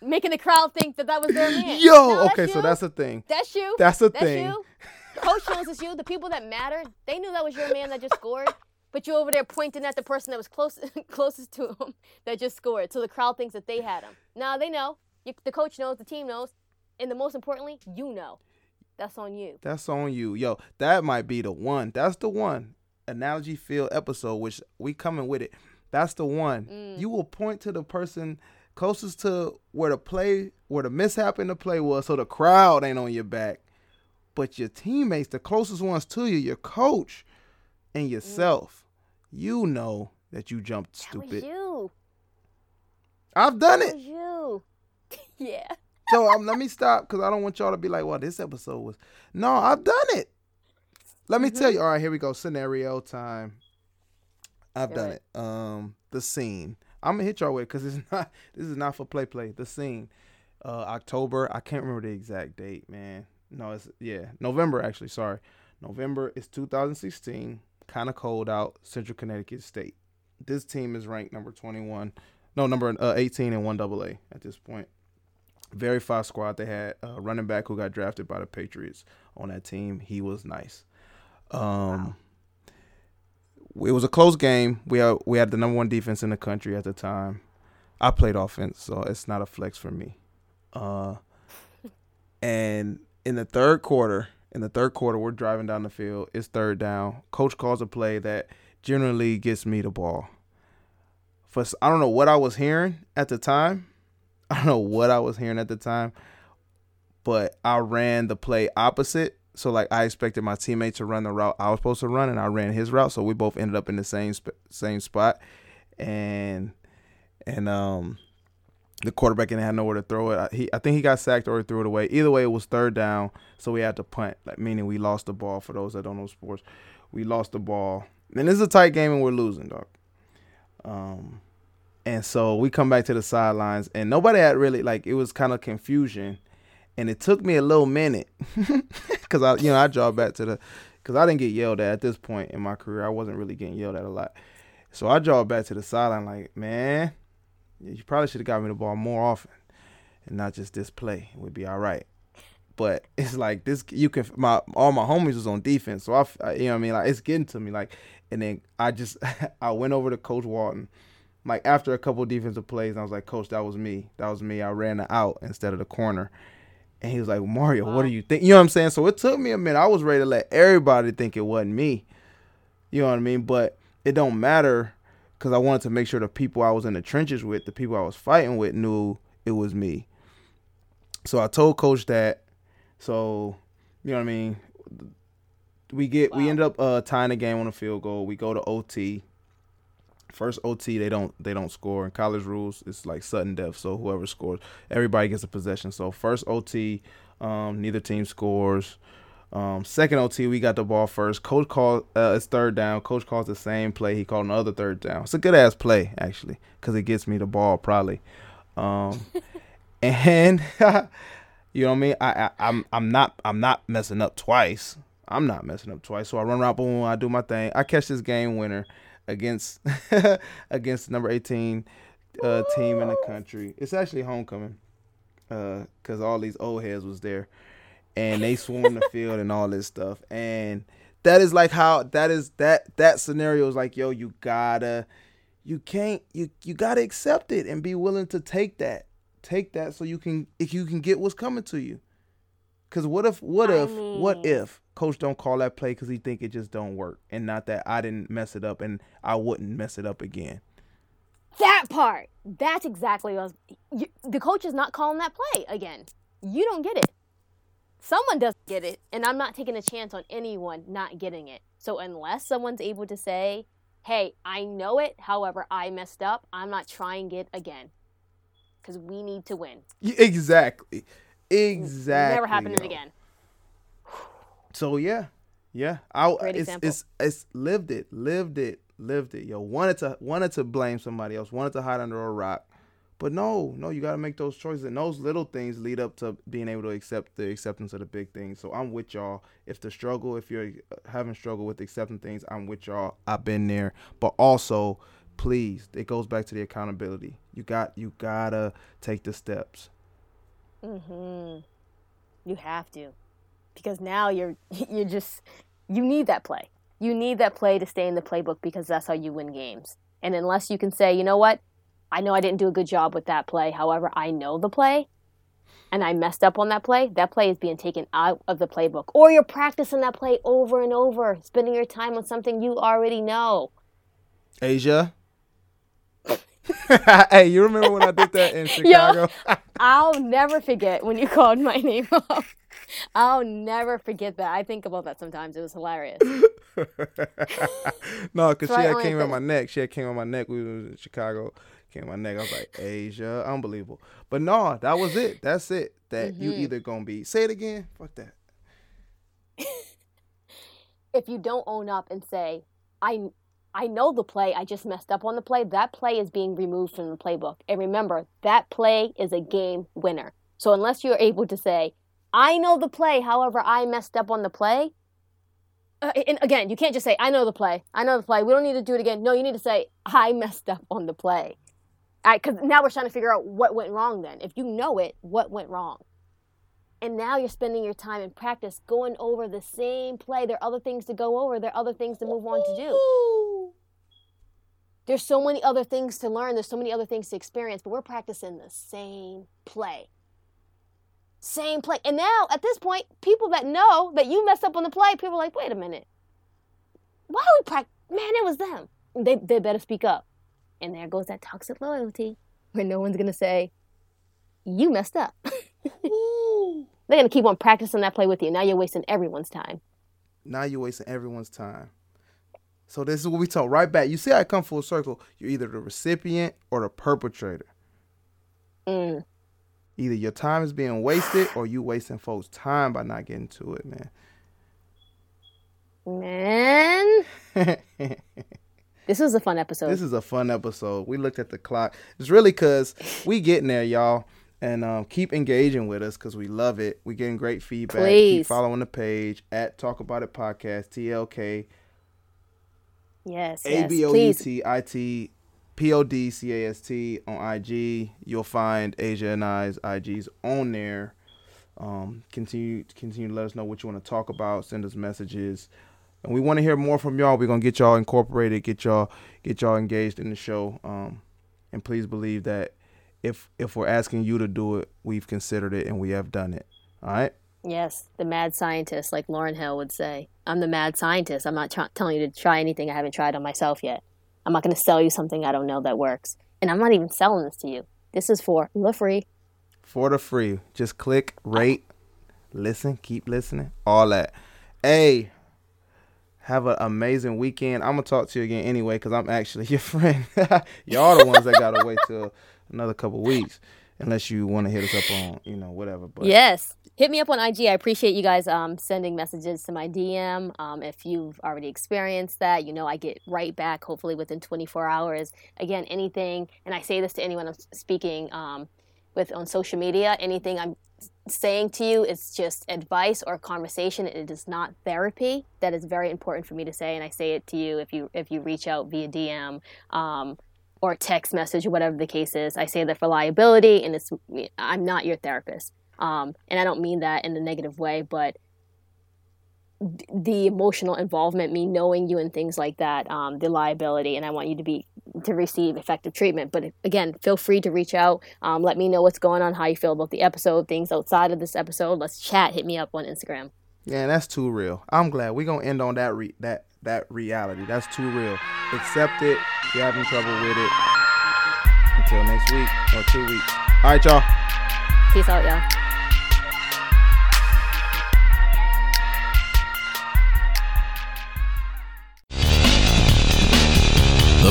S4: making the crowd think that that was their man.
S2: Yo,
S4: No,
S2: okay, so that's a thing.
S4: That's you.
S2: That's a
S4: That's
S2: thing.
S4: you. Coach knows it's you. The people that matter, they knew that was your man that just scored. But you over there pointing at the person that was close, closest to him that just scored. So the crowd thinks that they had him. Now they know. You, the coach knows. The team knows. And the most importantly, you know. That's on you.
S2: That's on you. Yo, that might be the one. That's the one. Analogy field episode, which we coming with it. That's the one.
S4: Mm.
S2: You will point to the person closest to where the play, where the mishap in the play was, so the crowd ain't on your back. But your teammates, the closest ones to you, your coach and yourself, you know that you jumped
S4: Mm.
S2: Stupid.
S4: you.
S2: I've done it.
S4: was you. yeah.
S2: So um, let me stop because I don't want y'all to be like, well, this episode was. No, I've done it. Let me
S4: Mm-hmm.
S2: tell you. All right, here we go. Scenario time. I've done
S4: Good.
S2: it. Um, the scene. I'm gonna hit y'all with because it's not. This is not for play play. The scene. Uh, October. I can't remember the exact date, man. No, it's yeah, November actually. Sorry, November. is 2016. Kind of cold out. Central Connecticut State. This team is ranked number 21. No, number uh, 18 in one double A at this point very fast squad. They had a running back who got drafted by the Patriots on that team. He was nice. Um, it was a close game. We had, we had the number one defense in the country at the time. I played offense, so it's not a flex for me. Uh, and in the third quarter, in the third quarter, we're driving down the field. It's third down. Coach calls a play that generally gets me the ball. For I don't know what I was hearing at the time. I don't know what I was hearing at the time, but I ran the play opposite. So like I expected my teammate to run the route I was supposed to run, and I ran his route. So we both ended up in the same same spot, and and um the quarterback didn't have nowhere to throw it. I, he I think he got sacked or he threw it away. Either way, it was third down, so we had to punt. Like meaning we lost the ball. For those that don't know sports, we lost the ball, and this is a tight game, and we're losing, dog. Um, and so we come back to the sidelines, and nobody had really like it was kind of confusion, and it took me a little minute because I, you know, I draw back to the because I didn't get yelled at at this point in my career. I wasn't really getting yelled at a lot, so I draw back to the sideline like, man, you probably should have got me the ball more often, and not just this play. It would be all right. But it's like this. You can my all my homies was on defense, so I, you know what I mean. Like it's getting to me. Like, and then I just I went over to Coach Walton like after a couple defensive plays, I was like, Coach, that was me. That was me. I ran the out instead of the corner. And he was like, Mario, what do you think? You know what I'm saying? So it took me a minute. I was ready to let everybody think it wasn't me. You know what I mean? But it don't matter because I wanted to make sure the people I was in the trenches with, the people I was fighting with, knew it was me. So I told Coach that. So you know what I mean? We get we end up uh, tying the game on a field goal. We go to OT first OT they don't they don't score. In college rules, it's like sudden death. So whoever scores, everybody gets a possession. So first OT, um, neither team scores. Um, second OT, we got the ball first. Coach calls uh, it's third down. Coach calls the same play. He called another third down. It's a good ass play actually, because it gets me the ball probably. Um, and you know what I mean. I, I I'm I'm not I'm not messing up twice. I'm not messing up twice. So I run around, boom, I do my thing. I catch this game winner against against number 18 uh, team in the country. It's actually homecoming because all these old heads was there, and they swarm the field and all this stuff. And that is like how that is that that scenario is like, yo, you gotta, you can't, you you gotta accept it and be willing to take that, take that so you can if you can get what's coming to you. Cause what if what
S4: I
S2: if what if coach don't call that play because he think it just don't work and not that I didn't mess it up and I wouldn't mess it up again.
S4: That part. That's exactly what I was. You, the coach is not calling that play again. You don't get it. Someone doesn't get it, and I'm not taking a chance on anyone not getting it. So unless someone's able to say, "Hey, I know it, however, I messed up. I'm not trying it again," because we need to win.
S2: Exactly. Exactly.
S4: Never happening
S2: yo.
S4: again.
S2: So yeah, yeah. I
S4: Great
S2: it's,
S4: example.
S2: it's it's lived it, lived it, lived it. Yo, wanted to wanted to blame somebody else, wanted to hide under a rock, but no, no. You got to make those choices, and those little things lead up to being able to accept the acceptance of the big things. So I'm with y'all. If the struggle, if you're having struggle with accepting things, I'm with y'all. I've been there, but also. Please, it goes back to the accountability. You got you gotta take the steps.
S4: hmm You have to, because now you're you're just you need that play. You need that play to stay in the playbook because that's how you win games. And unless you can say, you know what, I know I didn't do a good job with that play. However, I know the play, and I messed up on that play. That play is being taken out of the playbook, or you're practicing that play over and over, spending your time on something you already know.
S2: Asia. hey, you remember when I did that in Chicago?
S4: I'll never forget when you called my name up. I'll never forget that. I think about that sometimes. It was hilarious.
S2: no, because she had came on my neck. She had came on my neck. When we was in Chicago. My neck. I was like, Asia, unbelievable. But no, that was it. That's it. That you
S4: Mm-hmm.
S2: either gonna be. Say it again. Fuck that.
S4: if you don't own up and say, I I know the play, I just messed up on the play, that play is being removed from the playbook. And remember, that play is a game winner. So unless you're able to say, I know the play, however, I messed up on the play. Uh, and again, you can't just say, I know the play. I know the play. We don't need to do it again. No, you need to say, I messed up on the play. Because now we're trying to figure out what went wrong then. If you know it, what went wrong? And now you're spending your time in practice going over the same play. There are other things to go over, there are other things to move on to do. There's so many other things to learn, there's so many other things to experience, but we're practicing the same play. Same play. And now, at this point, people that know that you messed up on the play, people are like, wait a minute. Why are we practice? Man, it was them. They, they better speak up. And there goes that toxic loyalty where no one's going to say, you messed up. They're going to keep on practicing that play with you. Now you're wasting everyone's time.
S2: Now you're wasting everyone's time. So this is what we talk right back. You see I come full circle. You're either the recipient or the perpetrator.
S4: Mm.
S2: Either your time is being wasted or you wasting folks' time by not getting to it, man.
S4: Man, this was a fun episode.
S2: This is a fun episode. We looked at the clock. It's really because we getting there, y'all. And um, keep engaging with us because we love it. we getting great feedback. Keep
S4: Please.
S2: following the page at Talk About It Podcast, TLK,
S4: yes,
S2: A. B O U T I T P O D C A S T on IG. You'll find Asia and I's IGs on there. Um, continue continue to let us know what you want to talk about. Send us messages, and we want to hear more from y'all. We're gonna get y'all incorporated, get y'all get y'all engaged in the show. Um, and please believe that if if we're asking you to do it, we've considered it and we have done it. All right.
S4: yes, the mad scientist, like Lauryn Hill would say. I'm the mad scientist. I'm not try- telling you to try anything I haven't tried on myself yet. I'm not going to sell you something I don't know that works. And I'm not even selling this to you. This is for the free.
S2: for the free. Just click, rate, listen, keep listening, all that. Hey, have an amazing weekend. I'm gonna talk to you again anyway because I'm actually your friend. Y'all the ones that gotta wait till another couple weeks, unless you want to hit us up on you know whatever. But
S4: Yes. Hit me up on IG. I appreciate you guys um, sending messages to my DM. Um, if you've already experienced that, you know I get right back, hopefully within 24 hours. Again, anything, and I say this to anyone I'm speaking um, with on social media, anything I'm saying to you is just advice or conversation. It is not therapy. That is very important for me to say, and I say it to you if you if you reach out via DM. Um, or text message or whatever the case is. I say that for liability, and it's I'm not your therapist. Um, and I don't mean that in a negative way, but the emotional involvement, me knowing you and things like that, um, the liability, and I want you to be to receive effective treatment. But again, feel free to reach out. Um, let me know what's going on, how you feel about the episode, things outside of this episode. Let's chat. Hit me up on Instagram.
S2: yeah, that's too real. I'm glad we're gonna end on that re- that that reality. That's too real. Accept it. If you're having trouble with it. Until next week or two weeks. All right, y'all.
S4: Peace out, y'all.